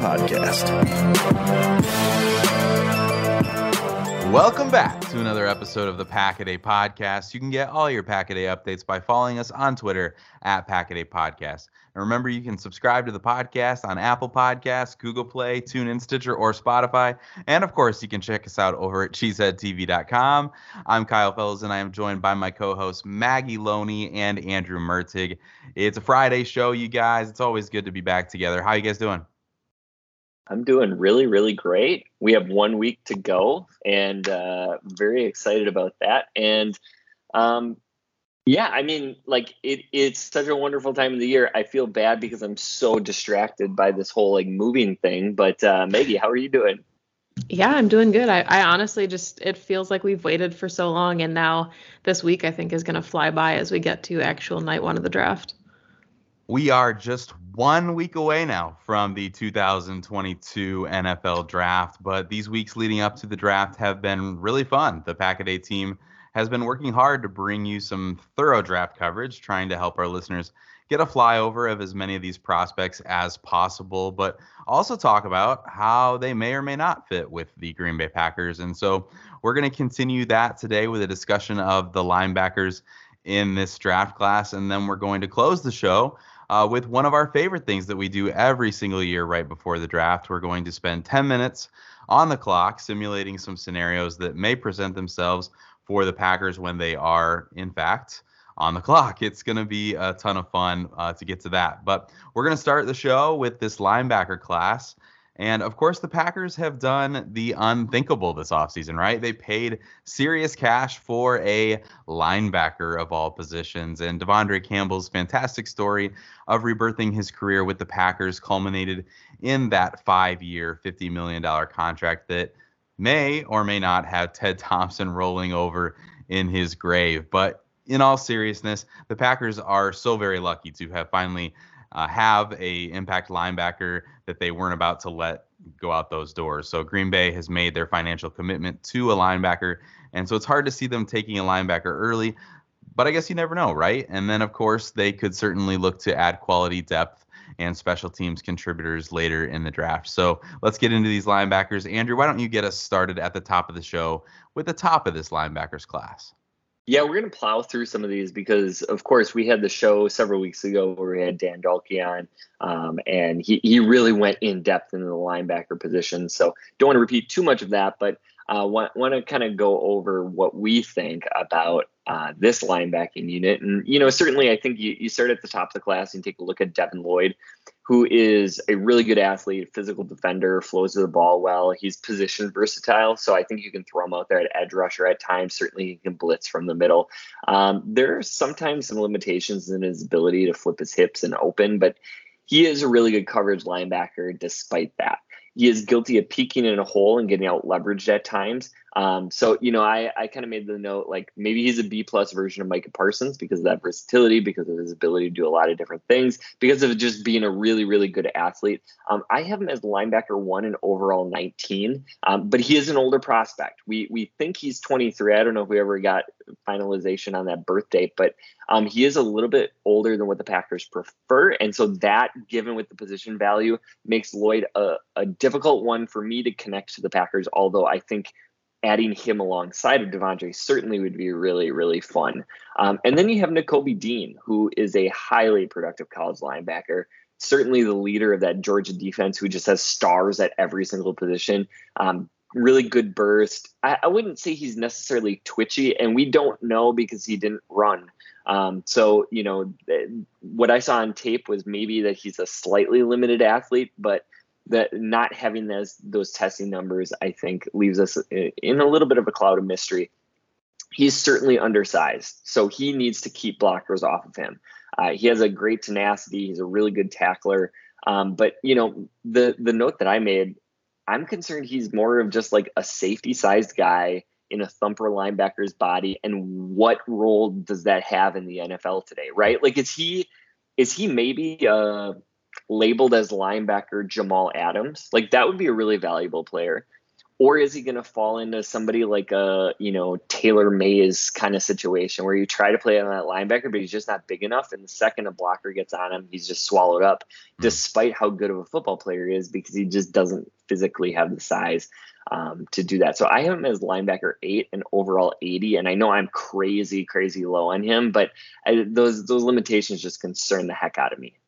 Podcast. Welcome back to another episode of the Pack a Podcast. You can get all your Pack a updates by following us on Twitter at Pack a Podcast. And remember, you can subscribe to the podcast on Apple Podcasts, Google Play, TuneIn, Stitcher, or Spotify. And of course, you can check us out over at cheeseheadtv.com. I'm Kyle Fellows, and I am joined by my co-hosts Maggie Loney and Andrew Mertig. It's a Friday show, you guys. It's always good to be back together. How you guys doing? I'm doing really, really great. We have one week to go, and uh, very excited about that. And um, yeah, I mean, like it, it's such a wonderful time of the year. I feel bad because I'm so distracted by this whole like moving thing. But uh, Maggie, how are you doing? Yeah, I'm doing good. I, I honestly just it feels like we've waited for so long, and now this week I think is going to fly by as we get to actual night one of the draft. We are just one week away now from the 2022 NFL draft, but these weeks leading up to the draft have been really fun. The Pack-A-Day team has been working hard to bring you some thorough draft coverage, trying to help our listeners get a flyover of as many of these prospects as possible, but also talk about how they may or may not fit with the Green Bay Packers. And so we're going to continue that today with a discussion of the linebackers in this draft class. And then we're going to close the show uh, with one of our favorite things that we do every single year right before the draft. We're going to spend 10 minutes on the clock simulating some scenarios that may present themselves for the Packers when they are, in fact, on the clock. It's going to be a ton of fun uh, to get to that. But we're going to start the show with this linebacker class. And of course, the Packers have done the unthinkable this offseason, right? They paid serious cash for a linebacker of all positions. And De'Vondre Campbell's fantastic story of rebirthing his career with the Packers culminated in that five year, $50 million contract that may or may not have Ted Thompson rolling over in his grave. But in all seriousness, the Packers are so very lucky to have finally uh, have a impact linebacker that they weren't about to let go out those doors. So Green Bay has made their financial commitment to a linebacker, and so it's hard to see them taking a linebacker early. But I guess you never know, right? And then of course they could certainly look to add quality depth and special teams contributors later in the draft. So let's get into these linebackers. Andrew, why don't you get us started at the top of the show with the top of this linebackers class? Yeah, we're to plow through some of these because, of course, we had the show several weeks ago where we had Dan Dalkey on, um, and he, he really went in depth into the linebacker position. So don't want to repeat too much of that, but uh, want, want to kind of go over what we think about uh, this linebacking unit. And, you know, certainly I think you, you start at the top of the class and take a look at Devin Lloyd, who is a really good athlete, physical defender, flows to the ball well. He's position versatile. So I think you can throw him out there at edge rusher at times. Certainly he can blitz from the middle. Um, there are sometimes some limitations in his ability to flip his hips and open, but he is a really good coverage linebacker despite that. He is guilty of peeking in a hole and getting out leveraged at times. Um, so you know, I I kind of made the note like maybe he's a B plus version of Micah Parsons because of that versatility, because of his ability to do a lot of different things, because of just being a really really good athlete. Um, I have him as linebacker one and overall 19, um, but he is an older prospect. We we think he's 23. I don't know if we ever got finalization on that birth date, but um, he is a little bit older than what the Packers prefer, and so that, given with the position value, makes Lloyd a, a difficult one for me to connect to the Packers. Although I think adding him alongside of De'Vondre certainly would be really, really fun. Um, and then you have Nakobe Dean, who is a highly productive college linebacker. Certainly the leader of that Georgia defense, who just has stars at every single position. Um, really good burst. I, I, wouldn't say he's necessarily twitchy, and we don't know because he didn't run. Um, so, you know, what I saw on tape was maybe that he's a slightly limited athlete, but that not having those those testing numbers, I think, leaves us in a little bit of a cloud of mystery. He's certainly undersized, so he needs to keep blockers off of him. Uh, he has a great tenacity. He's a really good tackler. Um, but you know, the the note that I made, I'm concerned he's more of just like a safety sized guy in a thumper linebacker's body, and what role does that have in the NFL today? Right? Like, is he is he maybe uh labeled as linebacker Jamal Adams, like that would be a really valuable player. Or is he going to fall into somebody like a, you know, Taylor Mays kind of situation where you try to play on that linebacker, but he's just not big enough. And the second a blocker gets on him, he's just swallowed up, mm-hmm. despite how good of a football player he is, because he just doesn't physically have the size um, to do that. So I have him as linebacker eight and overall 80. And I know I'm crazy, crazy low on him, but I, those those limitations just concern the heck out of me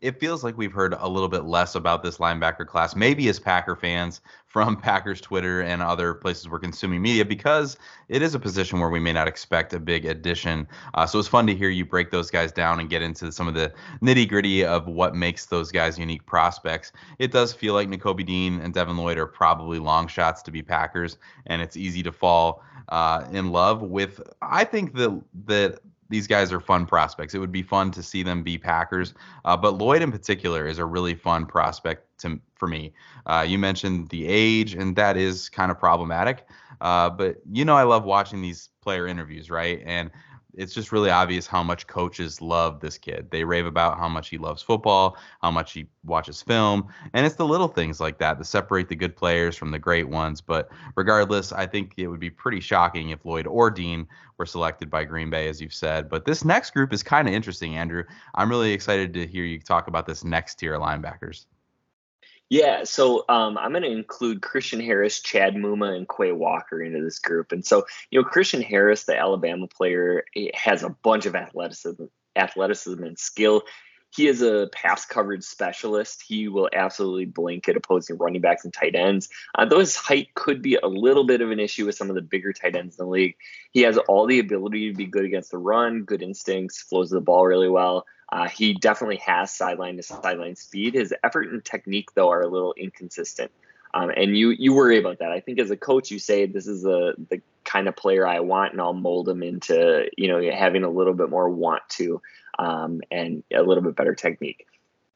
it feels like we've heard a little bit less about this linebacker class, maybe as Packer fans from Packers Twitter and other places we're consuming media, because it is a position where we may not expect a big addition. Uh, so it's fun to hear you break those guys down and get into some of the nitty gritty of what makes those guys unique prospects. It does feel like Nakobe Dean and Devin Lloyd are probably long shots to be Packers, and it's easy to fall uh, in love with. I think that that these guys are fun prospects. It would be fun to see them be Packers. Uh, but Lloyd in particular is a really fun prospect to, for me. Uh, you mentioned the age, and that is kind of problematic. Uh, but you know, I love watching these player interviews, right? And it's just really obvious how much coaches love this kid. They rave about how much he loves football, how much he watches film, and it's the little things like that that separate the good players from the great ones. But regardless, I think it would be pretty shocking if Lloyd or Dean were selected by Green Bay, as you've said. But this next group is kind of interesting, Andrew. I'm really excited to hear you talk about this next tier of linebackers. Yeah, so um, I'm going to include Christian Harris, Chad Muma, and Quay Walker into this group. And so, you know, Christian Harris, the Alabama player, has a bunch of athleticism, athleticism and skill. He is a pass coverage specialist. He will absolutely blink at opposing running backs and tight ends. Uh, though his height could be a little bit of an issue with some of the bigger tight ends in the league, he has all the ability to be good against the run, good instincts, flows the ball really well. Uh, he definitely has sideline to sideline speed. His effort and technique, though, are a little inconsistent. Um, and you you worry about that. I think as a coach, you say this is the the kind of player I want, and I'll mold him into you know having a little bit more want to um, and a little bit better technique.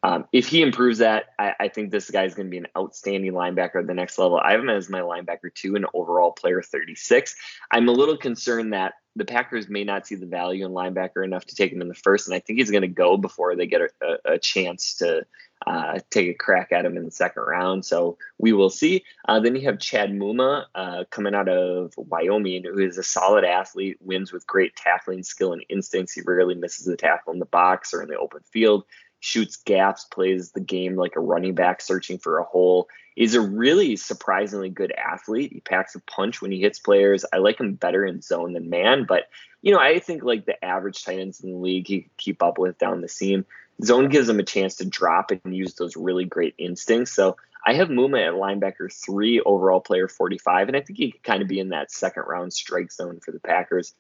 Um, if he improves that, I, I think this guy is going to be an outstanding linebacker at the next level. I have him as my linebacker two and overall player 36. I'm a little concerned that the Packers may not see the value in linebacker enough to take him in the first, and I think he's going to go before they get a, a, a chance to uh, take a crack at him in the second round. So we will see. Uh, then you have Chad Muma uh, coming out of Wyoming, who is a solid athlete, wins with great tackling skill and instincts. He rarely misses a tackle in the box or in the open field. Shoots gaps, plays the game like a running back searching for a hole. He's a really surprisingly good athlete. He packs a punch when he hits players. I like him better in zone than man, but you know, I think like the average tight ends in the league he could keep up with down the seam. Zone gives him a chance to drop and use those really great instincts. So I have Muma at linebacker three, overall player 45, and I think he could kind of be in that second round strike zone for the Packers.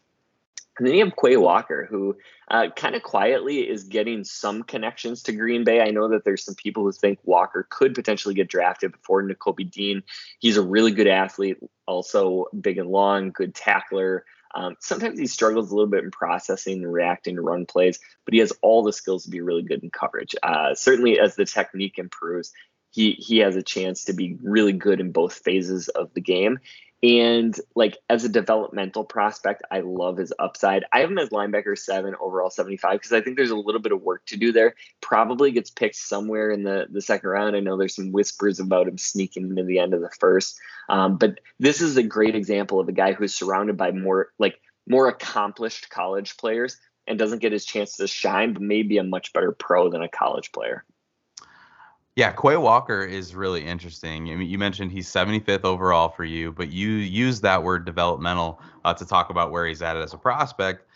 And then you have Quay Walker, who uh, kind of quietly is getting some connections to Green Bay. I know that there's some people who think Walker could potentially get drafted before Nakobe Dean. He's a really good athlete, also big and long, good tackler. Um, sometimes he struggles a little bit in processing and reacting to run plays, but he has all the skills to be really good in coverage. Uh, certainly, as the technique improves, he he has a chance to be really good in both phases of the game. And like as a developmental prospect, I love his upside. I have him as linebacker seven, overall 75, because I think there's a little bit of work to do there. Probably gets picked somewhere in the, the second round. I know there's some whispers about him sneaking into the end of the first. Um, but this is a great example of a guy who's surrounded by more like more accomplished college players and doesn't get his chance to shine, but maybe a much better pro than a college player. Yeah, Quay Walker is really interesting. I mean, you mentioned he's 75th overall for you, but you use that word developmental uh, to talk about where he's at as a prospect.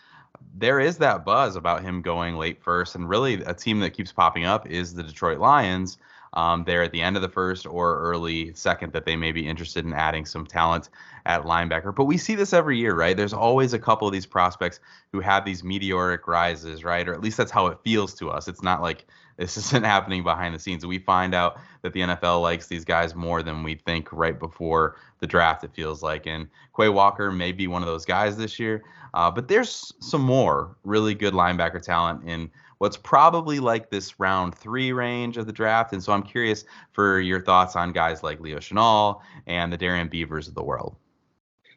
There is that buzz about him going late first, and really a team that keeps popping up is the Detroit Lions. Um, there at the end of the first or early second that they may be interested in adding some talent at linebacker. But we see this every year, right? There's always a couple of these prospects who have these meteoric rises, right? Or at least that's how it feels to us. It's not like this isn't happening behind the scenes. We find out that the NFL likes these guys more than we think right before the draft, it feels like. And Quay Walker may be one of those guys this year. Uh, but there's some more really good linebacker talent in what's probably like this round three range of the draft. And so I'm curious for your thoughts on guys like Leo Chenal and the Darrian Beavers of the world.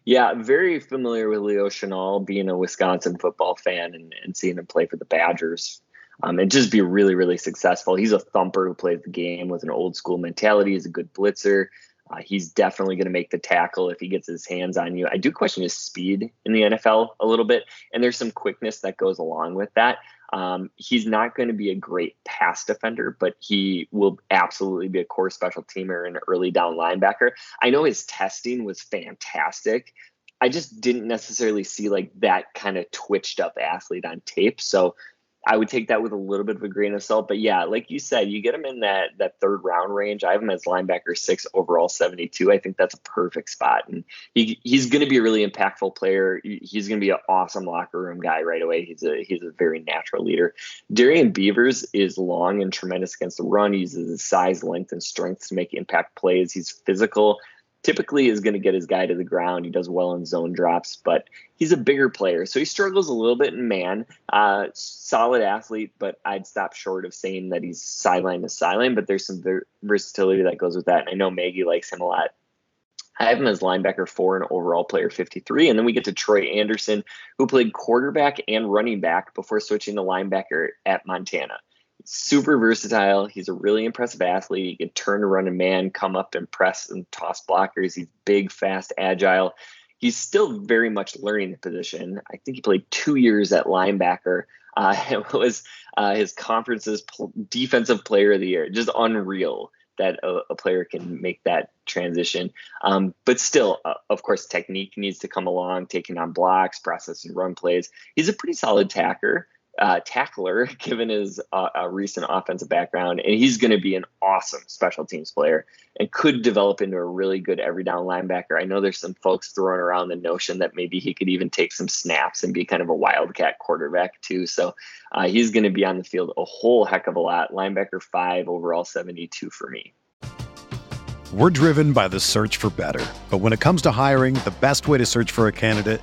Yeah, very familiar with Leo Chenal, being a Wisconsin football fan and, and seeing him play for the Badgers um, and just be really, really successful. He's a thumper who plays the game with an old school mentality. He's a good blitzer. Uh, he's definitely going to make the tackle if he gets his hands on you. I do question his speed in the NFL a little bit, and there's some quickness that goes along with that. Um, he's not going to be a great pass defender, but he will absolutely be a core special teamer and early down linebacker. I know his testing was fantastic. I just didn't necessarily see like that kind of twitched up athlete on tape. So I would take that with a little bit of a grain of salt. But yeah, like you said, you get him in that that third round range. I have him as linebacker six overall 72. I think that's a perfect spot. And he he's gonna be a really impactful player. He's gonna be an awesome locker room guy right away. He's a he's a very natural leader. Darrian Beavers is long and tremendous against the run. He uses his size, length, and strength to make impact plays. He's physical typically is going to get his guy to the ground. He does well in zone drops, but he's a bigger player, so he struggles a little bit in man. Uh, solid athlete, but I'd stop short of saying that he's sideline to sideline. But there's some versatility that goes with that, and I know Maggie likes him a lot. I have him as linebacker four and overall player 53. And then we get to Troy Andersen, who played quarterback and running back before switching to linebacker at Montana super versatile. He's a really impressive athlete. He can turn to run a man, come up and press and toss blockers. He's big, fast, agile. He's still very much learning the position. I think he played two years at linebacker. Uh, it was uh, his conference's defensive player of the year. Just unreal that a, a player can make that transition. Um, but still, uh, of course, technique needs to come along, taking on blocks, processing run plays. He's a pretty solid tacker uh, tackler, given his uh, recent offensive background, and he's going to be an awesome special teams player and could develop into a really good every down linebacker. I know there's some folks throwing around the notion that maybe he could even take some snaps and be kind of a wildcat quarterback too. So uh, he's going to be on the field a whole heck of a lot. Linebacker five, overall 72 for me. We're driven by the search for better, but when it comes to hiring, the best way to search for a candidate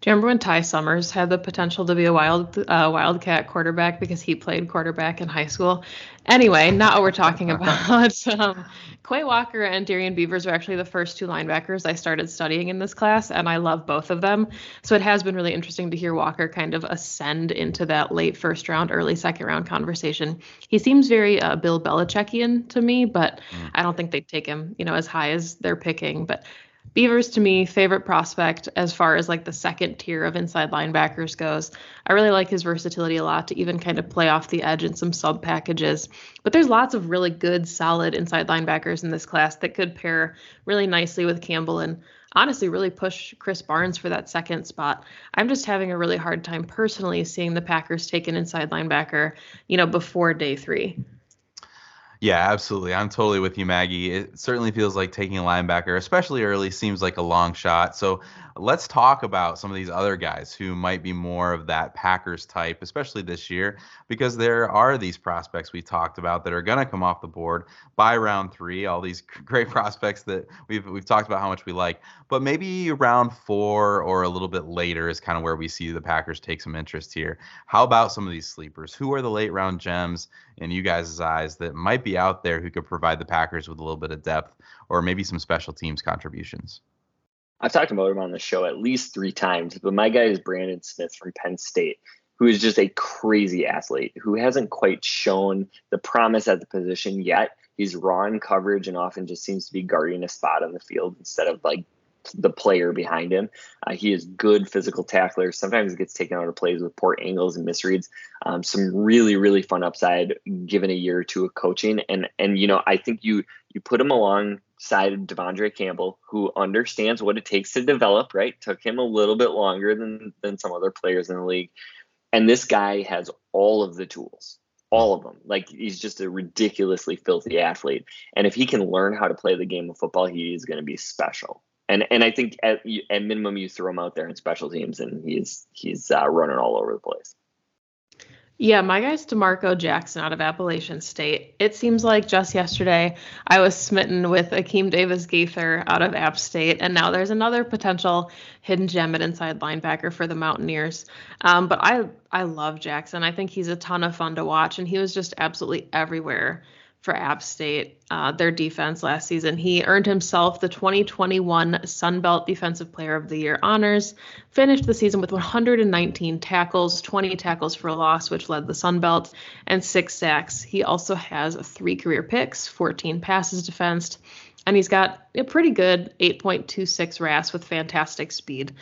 Do you remember when Ty Summers had the potential to be a wild uh, wildcat quarterback because he played quarterback in high school? Anyway, not what we're talking about. um, Quay Walker and Darrian Beavers are actually the first two linebackers I started studying in this class, and I love both of them. So it has been really interesting to hear Walker kind of ascend into that late first round, early second round conversation. He seems very uh, Bill Belichickian to me, but mm. I don't think they'd take him, you know, as high as they're picking. But Beavers to me favorite prospect as far as like the second tier of inside linebackers goes. I really like his versatility a lot to even kind of play off the edge in some sub packages. But there's lots of really good solid inside linebackers in this class that could pair really nicely with Campbell and honestly really push Krys Barnes for that second spot. I'm just having a really hard time personally seeing the Packers take an inside linebacker, you know, before day 3. Yeah, absolutely. I'm totally with you, Maggie. It certainly feels like taking a linebacker, especially early, seems like a long shot. So let's talk about some of these other guys who might be more of that Packers type, especially this year, because there are these prospects we talked about that are going to come off the board by round three. All these great prospects that we've we've talked about how much we like, but maybe round four or a little bit later is kind of where we see the Packers take some interest here. How about some of these sleepers? Who are the late round gems in you guys' eyes that might be out there who could provide the Packers with a little bit of depth or maybe some special teams contributions? I've talked about him on the show at least three times, but my guy is Brandon Smith from Penn State, who is just a crazy athlete who hasn't quite shown the promise at the position yet. He's raw in coverage and often just seems to be guarding a spot on the field instead of like the player behind him. Uh, he is good physical tackler. Sometimes he gets taken out of plays with poor angles and misreads. Um, some really really fun upside given a year or two of coaching. And and you know I think you you put him alongside De'Vondre Campbell, who understands what it takes to develop, right? Took him a little bit longer than than some other players in the league. And this guy has all of the tools, all of them. Like he's just a ridiculously filthy athlete. And if he can learn how to play the game of football, he is going to be special. And and I think at, at minimum you throw him out there in special teams, and he's he's uh, running all over the place. Yeah, my guy's D'Marco Jackson out of Appalachian State. It seems like just yesterday I was smitten with Akeem Davis Gaither out of App State, and now there's another potential hidden gem at inside linebacker for the Mountaineers. Um, but I I love Jackson. I think he's a ton of fun to watch, and he was just absolutely everywhere for App State, uh, their defense last season. He earned himself the 2021 Sun Belt Defensive Player of the Year honors, finished the season with 119 tackles, 20 tackles for loss, which led the Sun Belt, and six sacks. He also has three career picks, 14 passes defensed, and he's got a pretty good 8.26 RAS with fantastic speed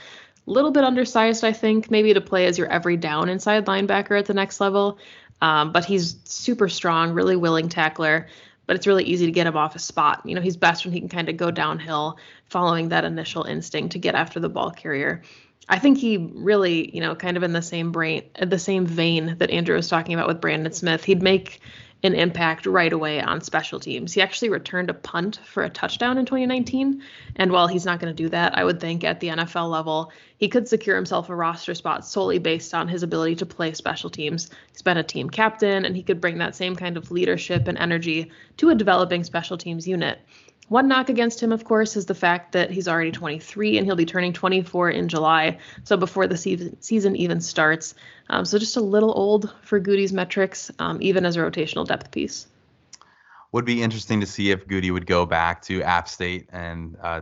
A little bit undersized, I think, maybe to play as your every down inside linebacker at the next level. Um, but he's super strong, really willing tackler. But it's really easy to get him off a spot. You know, he's best when he can kind of go downhill, following that initial instinct to get after the ball carrier. I think he really, you know, kind of in the same brain, the same vein that Andrew was talking about with Brandon Smith. He'd make an impact right away on special teams. He actually returned a punt for a touchdown in 2019. And while he's not going to do that, I would think at the NFL level, he could secure himself a roster spot solely based on his ability to play special teams. He's been a team captain, and he could bring that same kind of leadership and energy to a developing special teams unit. One knock against him, of course, is the fact that he's already 23 and he'll be turning 24 in July, so before the season, season even starts. Um, so just a little old for Gutey's metrics, um, even as a rotational depth piece. Would be interesting to see if Gutey would go back to App State and uh,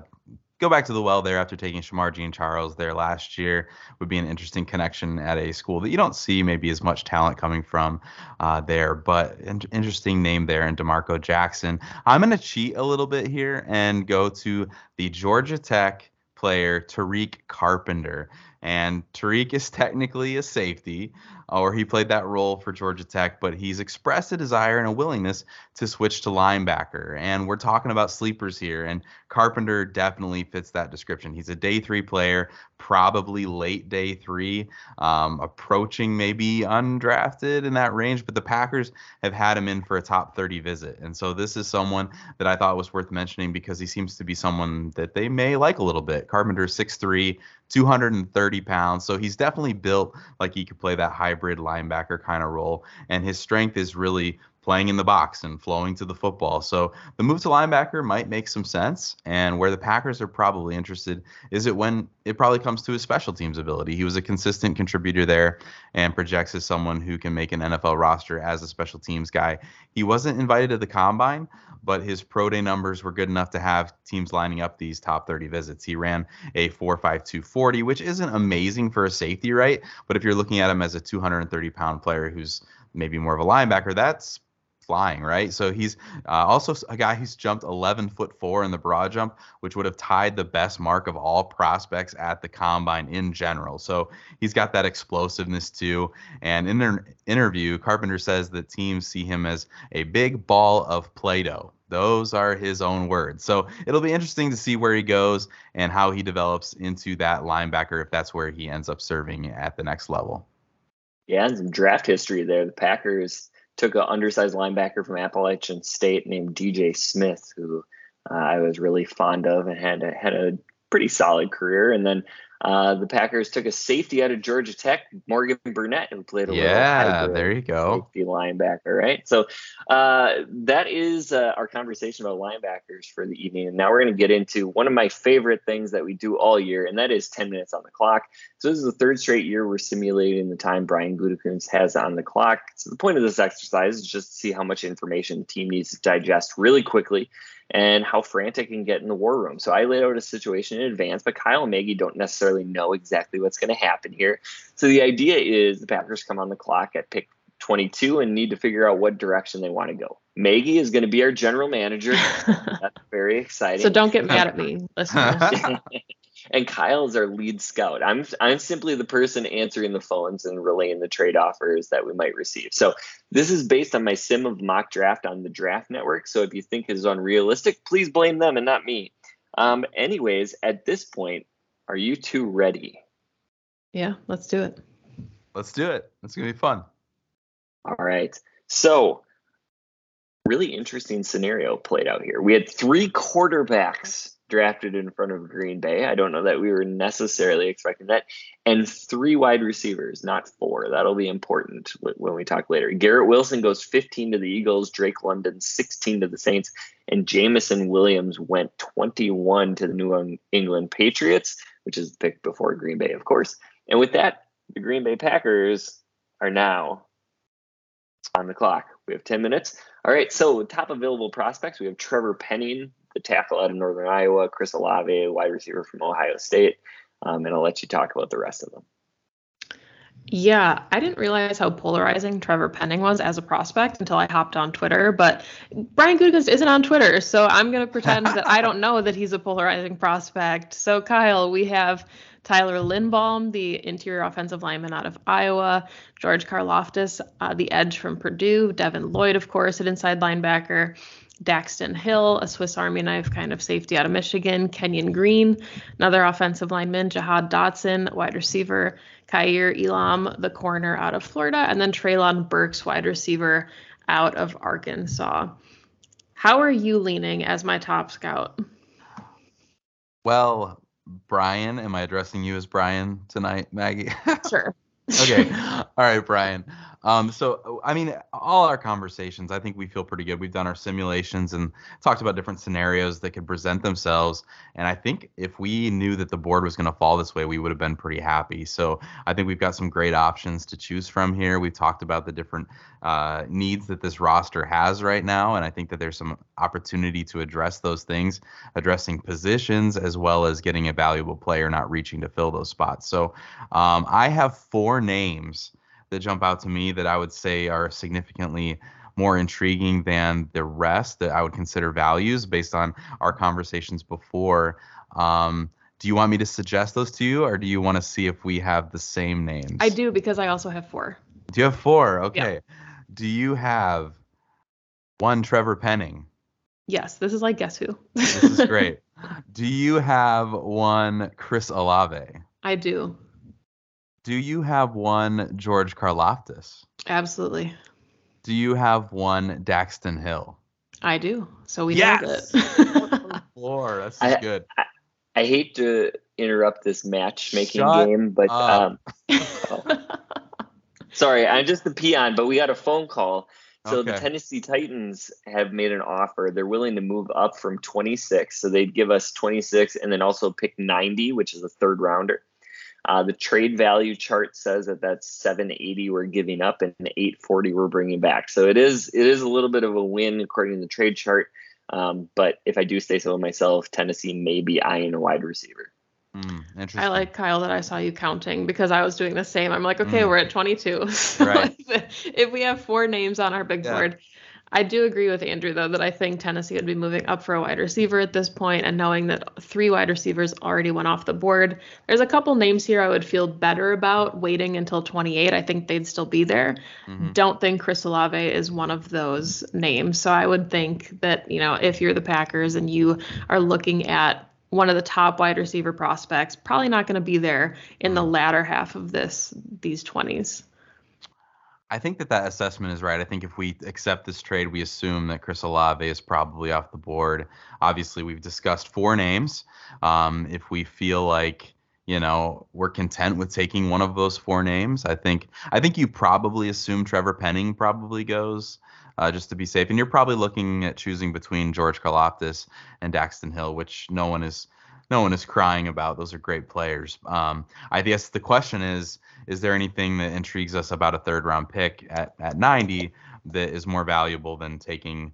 go back to the well there after taking Shemar Jean Charles there last year would be an interesting connection at a school that you don't see maybe as much talent coming from uh, there, but an interesting name there in D'Marco Jackson. I'm going to cheat a little bit here and go to the Georgia Tech player Tariq Carpenter. And Tariq is technically a safety, or he played that role for Georgia Tech, but he's expressed a desire and a willingness to switch to linebacker. And we're talking about sleepers here, and Carpenter definitely fits that description. He's a day three player, probably late day three, um, approaching maybe undrafted in that range, but the Packers have had him in for a top 30 visit. And so this is someone that I thought was worth mentioning because he seems to be someone that they may like a little bit. Carpenter 6'3, 230 pounds. So he's definitely built like he could play that hybrid linebacker kind of role. And his strength is really playing in the box and flowing to the football. So the move to linebacker might make some sense. And where the Packers are probably interested is it when it probably comes to his special teams ability. He was a consistent contributor there and projects as someone who can make an NFL roster as a special teams guy. He wasn't invited to the combine, but his pro day numbers were good enough to have teams lining up these top 30 visits. He ran a 4.5240, which isn't amazing for a safety, right? But if you're looking at him as a 230 pound player who's maybe more of a linebacker, that's flying, right? So he's uh, also a guy who's jumped 11 foot four in the broad jump, which would have tied the best mark of all prospects at the combine in general. So he's got that explosiveness too. And in an interview, Carpenter says that teams see him as a big ball of Play Doh. Those are his own words. So it'll be interesting to see where he goes and how he develops into that linebacker if that's where he ends up serving at the next level. Yeah, and some draft history there. The Packers took an undersized linebacker from Appalachian State named DJ Smith, who uh, I was really fond of and had a, had a pretty solid career. And then uh, the Packers took a safety out of Georgia Tech, Morgan Burnett, who played a yeah, there you go, safety linebacker, right? So uh, that is uh, our conversation about linebackers for the evening. And now we're going to get into one of my favorite things that we do all year, and that is 10 minutes on the clock. So this is the third straight year we're simulating the time Brian Gutekunst has on the clock. So the point of this exercise is just to see how much information the team needs to digest really quickly and how frantic can get in the war room. So I laid out a situation in advance, but Kyle and Maggie don't necessarily know exactly what's going to happen here. So the idea is the Packers come on the clock at pick 22 and need to figure out what direction they want to go. Maggie is going to be our general manager. That's very exciting. So don't get mad at me, listeners. and Kyle is our lead scout. I'm I'm simply the person answering the phones and relaying the trade offers that we might receive. So this is based on my sim of mock draft on the Draft Network. So if you think it is unrealistic, please blame them and not me. Um, anyways, at this point, are you two ready? Yeah, let's do it. Let's do it. It's gonna be fun. All right. So really interesting scenario played out here. We had three quarterbacks drafted in front of Green Bay. I don't know that we were necessarily expecting that. And three wide receivers, not four. That'll be important when we talk later. Garrett Wilson goes 15 to the Eagles, Drake London 16 to the Saints, and Jameson Williams went 21 to the New England Patriots, which is the pick before Green Bay, of course. And with that, the Green Bay Packers are now on the clock. We have 10 minutes. All right, so top available prospects, we have Trevor Penning, the tackle out of Northern Iowa, Chris Olave, wide receiver from Ohio State. Um, and I'll let you talk about the rest of them. Yeah, I didn't realize how polarizing Trevor Penning was as a prospect until I hopped on Twitter. But Brian Gutekunst isn't on Twitter, so I'm going to pretend that I don't know that he's a polarizing prospect. So, Kyle, we have Tyler Linderbaum, the interior offensive lineman out of Iowa, George Karlaftis, uh, the edge from Purdue, Devin Lloyd, of course, an inside linebacker, Daxton Hill, a Swiss Army knife kind of safety out of Michigan, Kenyon Green, another offensive lineman, Jahan Dotson, wide receiver, Kaiir Elam, the corner out of Florida, and then Treylon Burks, wide receiver out of Arkansas. How are you leaning as my top scout? Well, Brian, am I addressing you as Brian tonight, Maggie? sure. okay. All right, Brian. Um, so, I mean, all our conversations, I think we feel pretty good. We've done our simulations and talked about different scenarios that could present themselves. And I think if we knew that the board was going to fall this way, we would have been pretty happy. So, I think we've got some great options to choose from here. We've talked about the different uh, needs that this roster has right now. And I think that there's some opportunity to address those things, addressing positions as well as getting a valuable player not reaching to fill those spots. So, um, I have four names that jump out to me that I would say are significantly more intriguing than the rest that I would consider values based on our conversations before. Um, do you want me to suggest those to you, or do you want to see if we have the same names? I do because I also have four. Do you have four? Okay. Yeah. Do you have one Trevor Penning? Yes, this is like guess who. this is great. Do you have one Chris Olave? I do. Do you have one George Karlaftis? Absolutely. Do you have one Daxton Hill? I do. So we yes! nailed it. Floor. That's I, good. I, I, hate to interrupt this matchmaking Shut game, but um, oh. sorry, I'm just the peon. But we got a phone call So Okay. the Tennessee Titans have made an offer. They're willing to move up from 26. So they'd give us 26 and then also pick 90, which is a third rounder. Uh, the trade value chart says that that's 780 we're giving up and 840 we're bringing back. So it is it is a little bit of a win according to the trade chart. Um, but if I do say so myself, Tennessee may be eyeing a wide receiver. Interesting. I like Kyle that I saw you counting because I was doing the same. I'm like, okay, Mm. we're at 22. So Right. if, if we have four names on our big Yeah. board, I do agree with Andrew though that I think Tennessee would be moving up for a wide receiver at this point, and knowing that three wide receivers already went off the board. There's a couple names here I would feel better about waiting until 28. I think they'd still be there. Mhm. Don't think Chris Olave is one of those names. So I would think that you know if you're the Packers and you are looking at one of the top wide receiver prospects, probably not going to be there in the latter half of this these 20s. I think that that assessment is right. I think if we accept this trade, we assume that Chris Olave is probably off the board. Obviously, we've discussed four names. Um, if we feel like you know we're content with taking one of those four names, I think I think you probably assume Trevor Penning probably goes. Uh, just to be safe, and you're probably looking at choosing between George Karlaftis and Daxton Hill, which no one is no one is crying about. Those are great players. Um, I guess the question is, is there anything that intrigues us about a third round pick at, at 90 that is more valuable than taking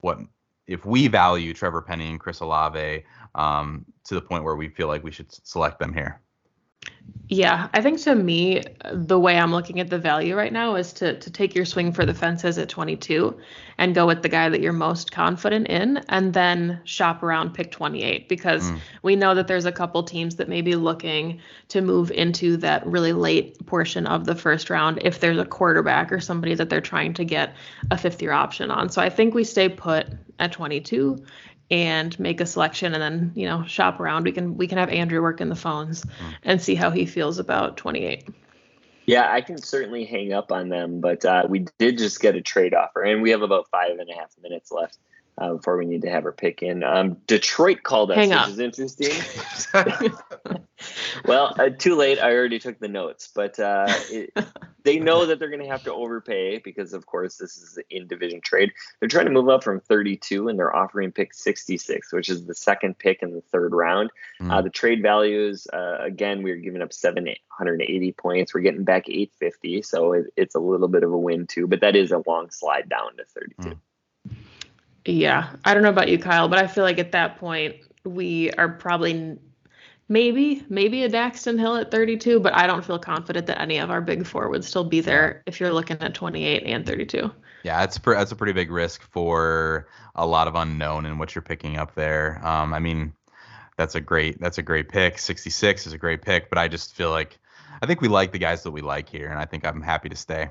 what if we value Trevor Penning and Chris Olave um, to the point where we feel like we should select them here? Yeah, I think to me, the way I'm looking at the value right now is to to take your swing for the fences at 22 and go with the guy that you're most confident in, and then shop around pick 28 because Mm. we know that there's a couple teams that may be looking to move into that really late portion of the first round if there's a quarterback or somebody that they're trying to get a fifth year option on. So I think we stay put at 22 and make a selection and then you know shop around. We can we can have andrew work in the phones and see how he feels about 28 Yeah, I can certainly hang up on them, but uh, we did just get a trade offer, and we have about five and a half minutes left uh, before we need to have our pick in. Um, Detroit called us, Hang which up. is interesting. well, uh, too late. I already took the notes, but uh, it, they know that they're going to have to overpay because, of course, this is an in division trade. They're trying to move up from 32, and they're offering pick 66, which is the second pick in the third round. Uh, Mm. the trade values, uh, again, we are giving up 780 points. We're getting back 850, so it, it's a little bit of a win too. But that is a long slide down to 32. Mm. Yeah i don't know about you kyle but i feel like at that point we are probably maybe maybe a daxton hill at 32 but i don't feel confident that any of our big four would still be there if you're looking at 28 and 32 Yeah, it's pre- that's a pretty big risk for a lot of unknown in what you're picking up there. Um, I mean, that's a great that's a great pick. 66 is a great pick, but I just feel like I think we like the guys that we like here, and I think I'm happy to stay.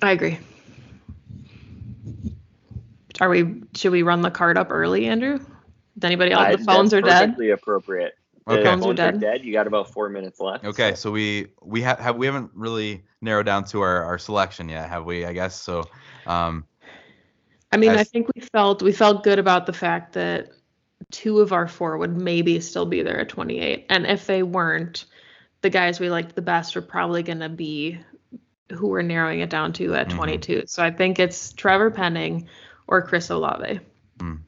i agree are we should we run the card up early andrew Is anybody else Uh, the phones are dead Perfectly appropriate. The Okay. Phones are phones are dead. dead. You got about four minutes left. Okay, so- so we we have have we haven't really narrowed down to our, our selection yet, have we? I guess so. Um, I mean, I think we felt we felt good about the fact that two of our four would maybe still be there at 28, and if they weren't, the guys we liked the best are probably going to be who we're narrowing it down to at Mhm. 22. So I think it's Trevor Penning or Chris Olave. Mm.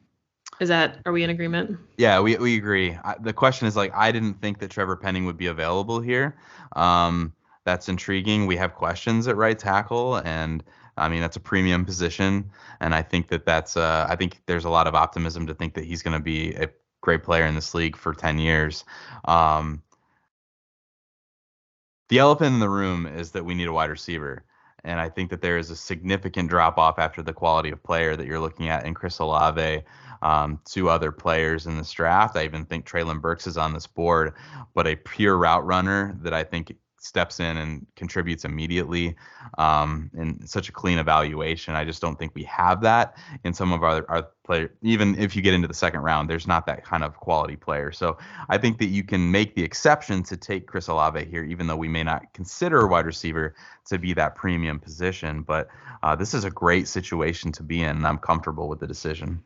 Is that are we in agreement? Yeah, we we agree. I, the question is like I didn't think that Trevor Penning would be available here. Um, that's intriguing. We have questions at right tackle, and I mean that's a premium position, and I think that that's uh, I think there's a lot of optimism to think that he's going to be a great player in this league for 10 years. Um, the elephant in the room is that we need a wide receiver. And I think that there is a significant drop off after the quality of player that you're looking at in Chris Olave um, to other players in this draft. I even think Treylon Burks is on this board, but a pure route runner that I think steps in and contributes immediately um, in such a clean evaluation. I just don't think we have that in some of our, our player. Even if you get into the second round, there's not that kind of quality player. So I think that you can make the exception to take Chris Olave here, even though we may not consider a wide receiver to be that premium position. But uh, this is a great situation to be in, and I'm comfortable with the decision.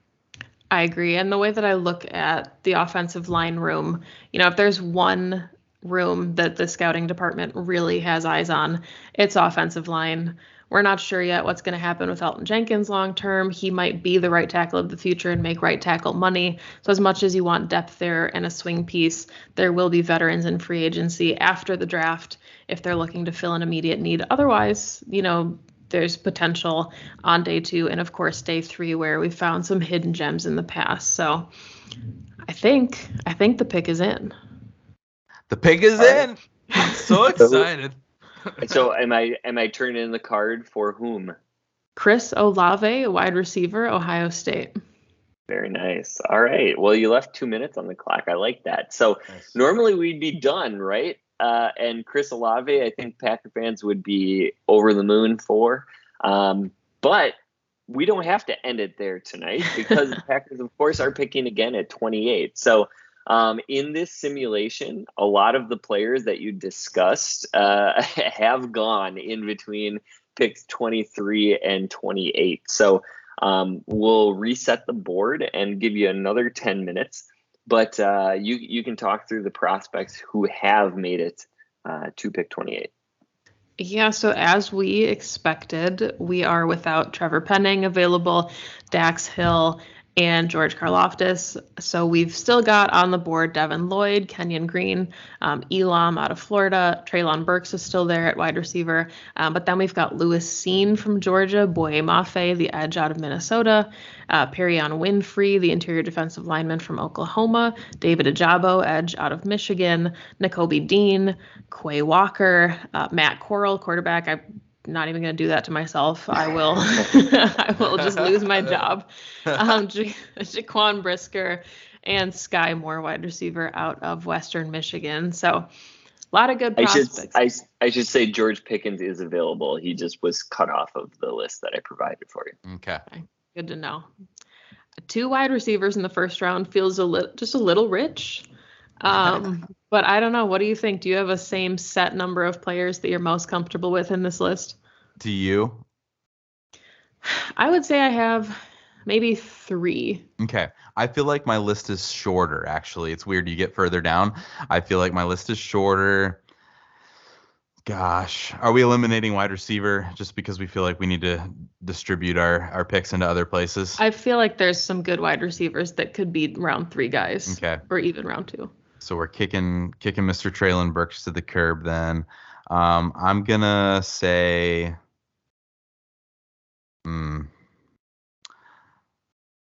I agree. And the way that I look at the offensive line room, you know, if there's one room that the scouting department really has eyes on, it's offensive line. We're not sure yet what's going to happen with Elgton Jenkins long term. He might be the right tackle of the future and make right tackle money. So, as much as you want depth there and a swing piece, there will be veterans in free agency after the draft if they're looking to fill an immediate need. Otherwise, you know, there's potential on day two and of course day three where we found some hidden gems in the past so i think i think the pick is in the pick is in. I'm so excited. so am i am i turning in the card for whom? Chris olave a wide receiver ohio state. Very nice. All right. Well you left two minutes on the clock. I like that. So nice. normally we'd be done right? Uh, and Chris Olave, I think Packer fans would be over the moon for. Um, but we don't have to end it there tonight because the Packers, of course, are picking again at 28. So um, in this simulation, a lot of the players that you discussed uh, have gone in between picks 23 and 28. So um, we'll reset the board and give you another 10 minutes but uh, you you can talk through the prospects who have made it uh, to pick 28. Yeah, so as we expected, we are without Trevor Penning available, Dax Hill, and George Karlaftis. So we've still got on the board Devin Lloyd, Kenyon Green, um, Elam out of Florida, Treylon Burks is still there at wide receiver. Um, but then we've got Lewis Cine from Georgia, Boye Mafe, the edge out of Minnesota, uh, Perrion Winfrey, the interior defensive lineman from Oklahoma, David Ojabo, edge out of Michigan, Nakobe Dean, Quay Walker, uh, Matt Corral, quarterback. I not even going to do that to myself. I will, I will just lose my job. Um, ja- Jaquan Brisker and Skyy Moore, wide receiver out of Western Michigan. So a lot of good prospects. I should, I, I should say George Pickens is available. He just was cut off of the list that I provided for you. Okay. Good to know. Two wide receivers in the first round feels a little, just a little rich. Um, but I don't know. What do you think? Do you have a same set number of players that you're most comfortable with in this list? Do you? I would say I have maybe three. Okay. I feel like my list is shorter, actually. It's weird. You get further down. I feel like my list is shorter. Gosh, are we eliminating wide receiver just because we feel like we need to distribute our, our picks into other places? I feel like there's some good wide receivers that could be round three guys. Okay. Or even round two. So we're kicking kicking Mr. Treylon Burks to the curb then. Um, I'm gonna say hmm,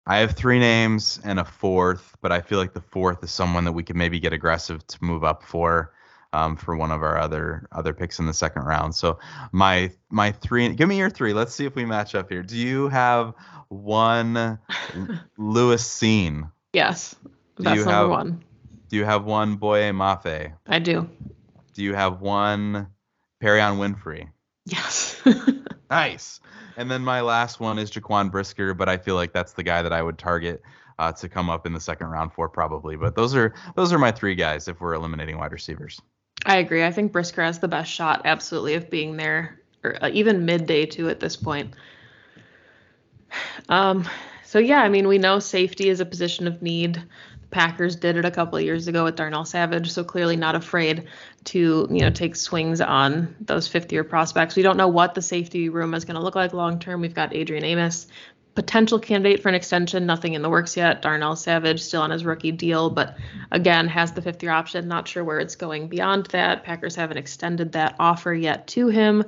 I have three names and a fourth, but I feel like the fourth is someone that we could maybe get aggressive to move up for. Um, for one of our other other picks in the second round. So my my three, give me your three. Let's see if we match up here. Do you have one Lewis Cine? Yes, that's number have, one. Do you have one Boye Mafe? I do. Do you have one Perrion Winfrey? Yes. nice. And then my last one is Jaquan Brisker, but I feel like that's the guy that I would target uh, to come up in the second round for probably. But those are those are my three guys if we're eliminating wide receivers. I agree. I think Brisker has the best shot, absolutely, of being there, or uh, even midday too at this point. Um, so yeah, I mean, we know safety is a position of need. Packers did it a couple of years ago with Darnell Savage, so clearly not afraid to you know take swings on those fifth year prospects. We don't know what the safety room is going to look like long term. We've got Adrian Amos, potential candidate for an extension, nothing in the works yet. Darnell Savage still on his rookie deal, but again has the fifth year option. Not sure where it's going beyond that. Packers haven't extended that offer yet to him.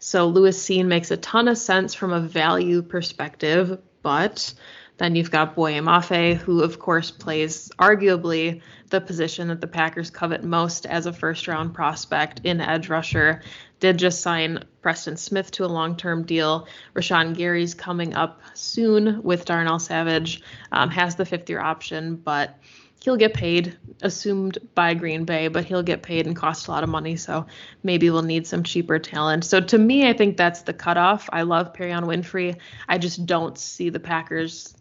So Lewis Cine makes a ton of sense from a value perspective, but then you've got Boye Mafe, who of course plays arguably the position that the Packers covet most as a first round prospect in edge rusher. Did just sign Preston Smith to a long term deal. Rashan Gary's coming up soon with Darnell Savage, um, has the fifth year option, but he'll get paid, assumed by Green Bay, but he'll get paid and cost a lot of money. So maybe we'll need some cheaper talent. So to me, I think that's the cutoff. I love Perrion Winfrey. I just don't see the Packers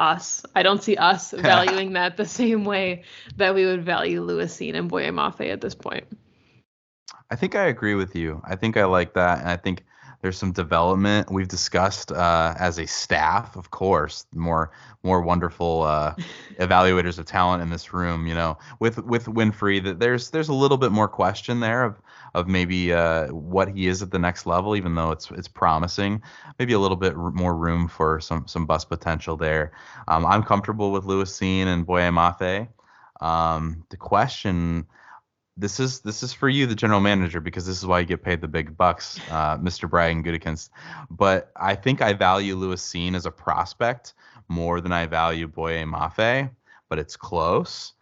us. I don't see us valuing that the same way that we would value Lewis Cine and Boye Mafe at this point. I think I agree with you. I think I like that, and I think there's some development we've discussed uh, as a staff, of course. More more wonderful uh, evaluators of talent in this room. You know, with with Winfrey, that there's there's a little bit more question there of of maybe uh, what he is at the next level, even though it's it's promising. Maybe a little bit r- more room for some some bust potential there. Um, I'm comfortable with Lewis Cine and Boye Mafe. Um, the question this is this is for you, the general manager, because this is why you get paid the big bucks, uh, Mr. Brian Gutekunst. But I think I value Lewis Cine as a prospect more than I value Boye Mafe, but it's close.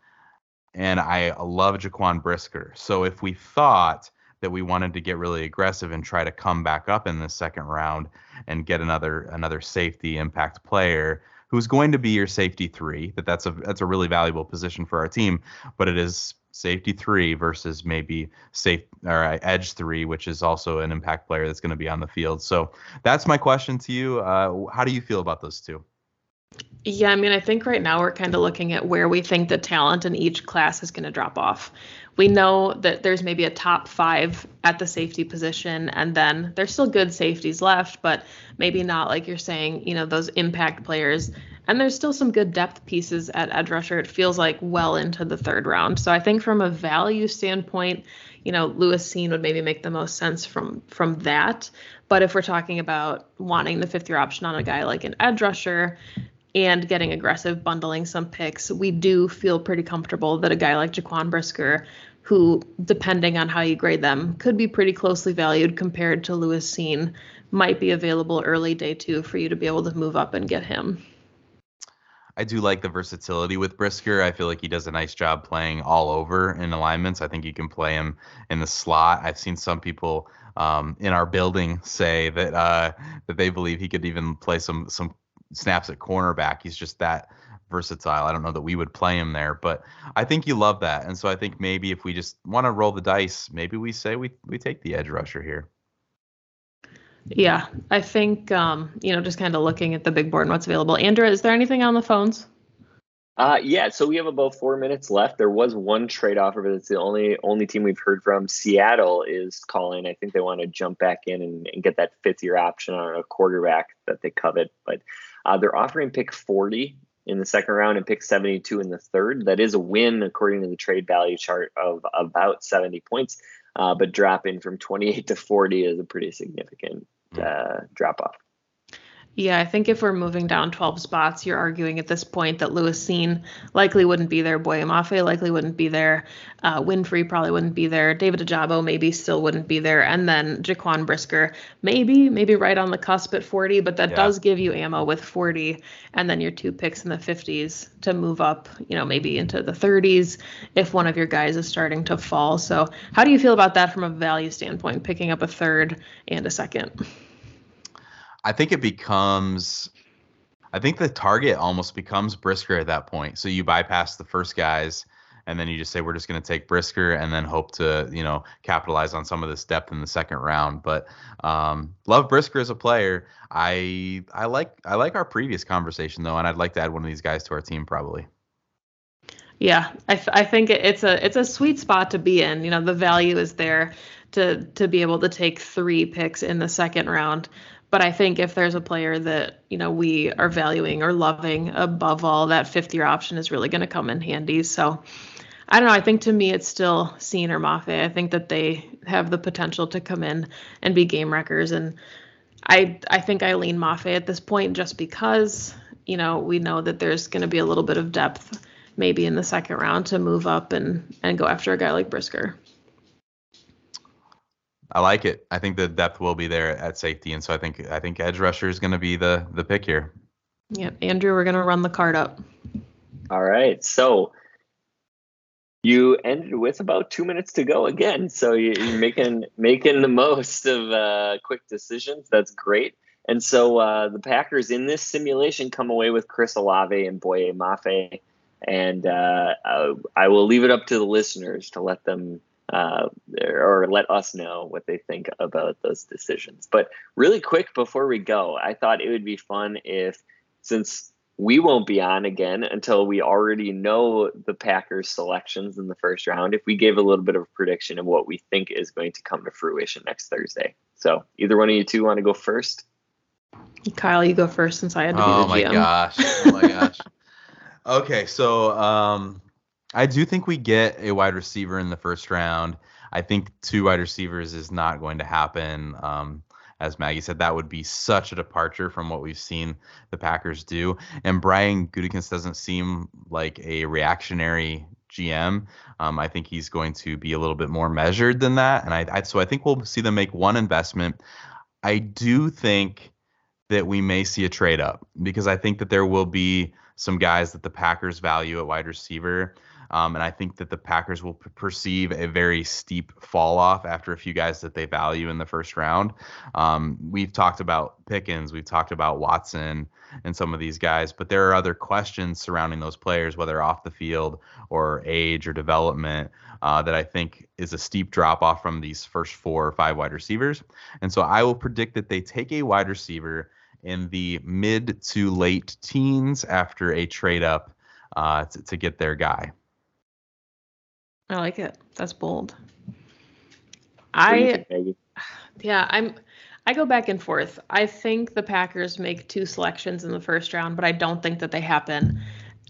And I love Jaquan Brisker. So if we thought that we wanted to get really aggressive and try to come back up in the second round and get another another safety impact player who's going to be your safety three, that that's a that's a really valuable position for our team, but it is safety three versus maybe safe or edge three, which is also an impact player that's going to be on the field. So that's my question to you. Uh, how do you feel about those two? Yeah, I mean, I think right now we're kind of looking at where we think the talent in each class is going to drop off. We know that there's maybe a top five at the safety position, and then there's still good safeties left, but maybe not like you're saying, you know, those impact players and there's still some good depth pieces at edge rusher. It feels like well into the third round. So I think from a value standpoint, you know, Lewis Cine would maybe make the most sense from from that. But if we're talking about wanting the fifth year option on a guy like an edge rusher and getting aggressive, bundling some picks, we do feel pretty comfortable that a guy like Jaquan Brisker, who, depending on how you grade them, could be pretty closely valued compared to Lewis Cine, might be available early day two for you to be able to move up and get him. I do like the versatility with Brisker. I feel like he does a nice job playing all over in alignments. I think you can play him in the slot. I've seen some people um, in our building say that uh, that they believe he could even play some some snaps at cornerback. He's just that versatile. I don't know that we would play him there, but I think you love that. And so I think maybe if we just want to roll the dice, maybe we say we we take the edge rusher here. Yeah, I think um, you know, just kind of looking at the big board and what's available. Andrew, is there anything on the phones? Uh, yeah, so we have about four minutes left. There was one trade offer, but it's the only only team we've heard from. Seattle is calling. I think they want to jump back in and, and get that fifth year option on a quarterback that they covet. But uh, they're offering pick 40 in the second round and pick 72 in the third. That is a win according to the trade value chart of about 70 points. Uh, but dropping from 28 to 40 is a pretty significant hmm. uh, drop off. Yeah, I think if we're moving down 12 spots, you're arguing at this point that Lewis Cine likely wouldn't be there. Boye Mafe likely wouldn't be there. Uh, Winfrey probably wouldn't be there. David Ojabo maybe still wouldn't be there. And then Jaquan Brisker, maybe, maybe right on the cusp at 40, but that yeah. does give you ammo with 40 and then your two picks in the 50s to move up, you know, maybe into the 30s if one of your guys is starting to fall. So, how do you feel about that from a value standpoint, picking up a third and a second? I think it becomes I think the target almost becomes Brisker at that point. So you bypass the first guys and then you just say we're just going to take Brisker and then hope to, you know, capitalize on some of this depth in the second round. But um, love Brisker as a player. I I like I like our previous conversation though, and I'd like to add one of these guys to our team probably. Yeah, I, I think it's a it's a sweet spot to be in. You know, the value is there to to be able to take three picks in the second round. But I think if there's a player that, you know, we are valuing or loving above all, that fifth year option is really going to come in handy. So I don't know. I think to me, it's still Cine or Mafe. I think that they have the potential to come in and be game wreckers. And I, I think I lean Mafe at this point just because, you know, we know that there's going to be a little bit of depth maybe in the second round to move up and, and go after a guy like Brisker. I like it. I think the depth will be there at safety, and so I think I think edge rusher is going to be the the pick here. Yep, Andrew, we're going to run the card up. All right, so you ended with about two minutes to go again, so you're making making the most of uh, quick decisions. That's great. And so uh, the Packers in this simulation come away with Chris Olave and Boye Mafe, and uh, I will leave it up to the listeners to let them uh, or let us know what they think about those decisions. But really quick before we go, I thought it would be fun if, since we won't be on again until we already know the Packers selections in the first round. If we gave a little bit of a prediction of what we think is going to come to fruition next Thursday. So either one of you two want to go first? Kyle, you go first since I had to oh be the GM. Oh my gosh. Oh my gosh. Okay, so um I do think we get a wide receiver in the first round. I think two wide receivers is not going to happen. Um, as Maggie said, that would be such a departure from what we've seen the Packers do. And Brian Gutekunst doesn't seem like a reactionary GM. Um, I think he's going to be a little bit more measured than that. And I, I so I think we'll see them make one investment. I do think that we may see a trade up because I think that there will be some guys that the Packers value at wide receiver. Um, and I think that the Packers will p- perceive a very steep fall off after a few guys that they value in the first round. Um, we've talked about Pickens, we've talked about Watson and some of these guys, but there are other questions surrounding those players, whether off the field or age or development, uh, that I think is a steep drop off from these first four or five wide receivers. And so I will predict that they take a wide receiver in the mid to late teens after a trade up uh, to, to get their guy. I like it. That's bold. What do you I think, yeah, I'm I go back and forth. I think the Packers make two selections in the first round, but I don't think that they happen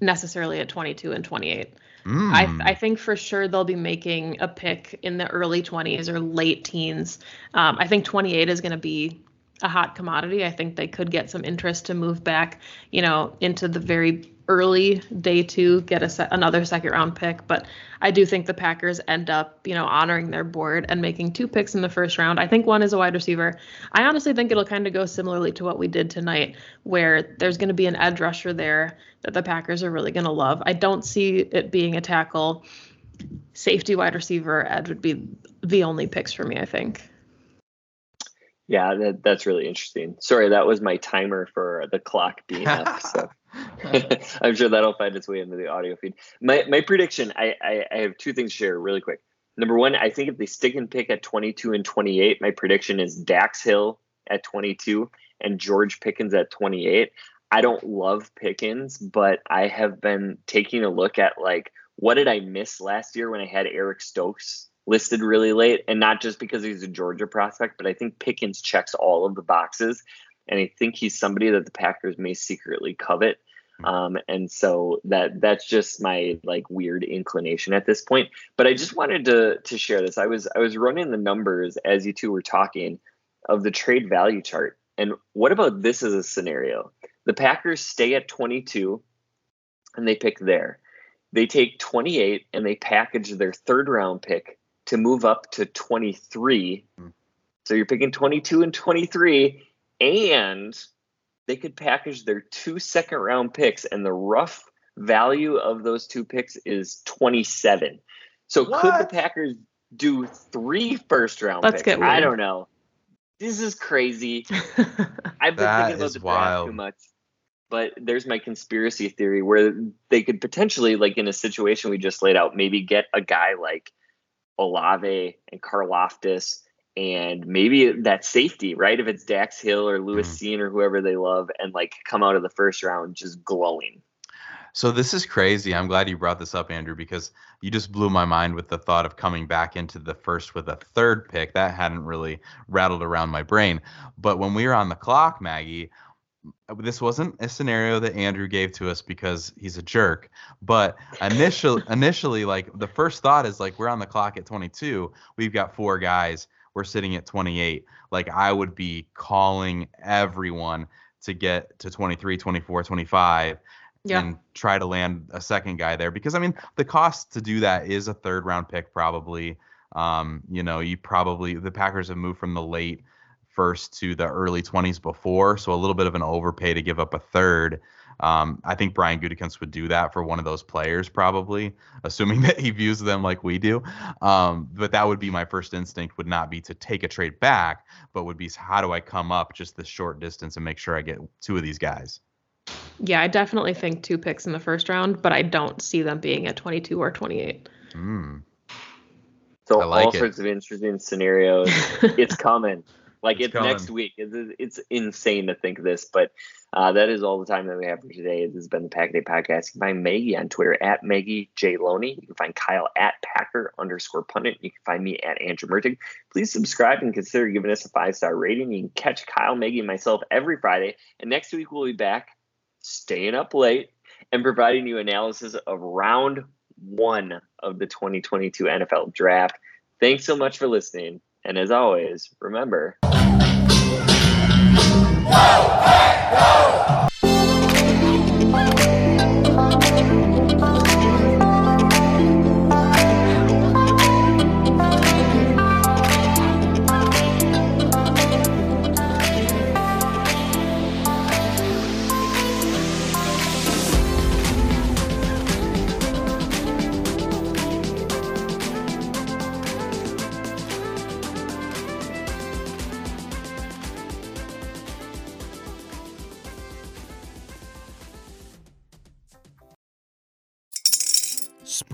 necessarily at 22 and 28. Mm. I, I think for sure they'll be making a pick in the early 20s or late teens. Um, I think 28 is going to be a hot commodity. I think they could get some interest to move back, you know, into the very early day two, get a se- another second round pick. But I do think the Packers end up, you know, honoring their board and making two picks in the first round. I think one is a wide receiver. I honestly think it'll kind of go similarly to what we did tonight, where there's going to be an edge rusher there that the Packers are really going to love. I don't see it being a tackle. Safety, wide receiver, edge would be the only picks for me, I think. Yeah, that, that's really interesting. Sorry, that was my timer for the clock being up. So I'm sure that'll find its way into the audio feed. My my prediction, I, I, I have two things to share really quick. Number one, I think if they stick and pick at 22 and 28, my prediction is Dax Hill at 22 and George Pickens at 28. I don't love Pickens, but I have been taking a look at like what did I miss last year when I had Eric Stokes listed really late, and not just because he's a Georgia prospect, but I think Pickens checks all of the boxes, and I think he's somebody that the Packers may secretly covet. Um, and so that that's just my like weird inclination at this point. But I just wanted to to share this. I was I was running the numbers as you two were talking of the trade value chart. And what about this as a scenario? The Packers stay at 22 and they pick there. They take 28 and they package their third round pick to move up to 23. Mm. So you're picking 22 and 23, and they could package their two second round picks, and the rough value of those two picks is 27. So could the Packers do three first round Let's picks? get I don't know. This is crazy. I've been thinking about is the draft wild. too much. But there's my conspiracy theory where they could potentially, like in a situation we just laid out, maybe get a guy like Olave and Karlaftis and maybe that safety, right? If it's Dax Hill or Lewis Mhm. Cine or whoever they love, and like come out of the first round just glowing. So this is crazy. I'm glad you brought this up, Andrew, because you just blew my mind with the thought of coming back into the first with a third pick. That hadn't really rattled around my brain. But when we were on the clock, Maggie, this wasn't a scenario that Andrew gave to us because he's a jerk. But initially, initially, like the first thought is like we're on the clock at 22. We've got four guys. We're sitting at 28. Like I would be calling everyone to get to 23, 24, 25 yeah. and try to land a second guy there because I mean the cost to do that is a third round pick probably. Um, you know, you probably the Packers have moved from the late first to the early 20s before, so a little bit of an overpay to give up a third. Um, I think Brian Gutekunst would do that for one of those players, probably, assuming that he views them like we do. Um, but that would be my first instinct. Would not be to take a trade back, but would be how do I come up just this short distance and make sure I get two of these guys. Yeah, I definitely think two picks in the first round, but I don't see them being at 22 or 28. Hmm. So like all it. sorts of interesting scenarios. it's coming. Like it's, it's next week. It's, it's insane to think this, but uh, that is all the time that we have for today. This has been the Pack Day Podcast. You can find Maggie on Twitter at Maggie J Loney. You can find Kyle at Packer underscore pundit. You can find me at Andrew Mertig. Please subscribe and consider giving us a five star rating. You can catch Kyle, Maggie, and myself every Friday. And next week we'll be back, staying up late and providing you analysis of round one of the 2022 NFL Draft. Thanks so much for listening. And as always, remember. Go, hey, go!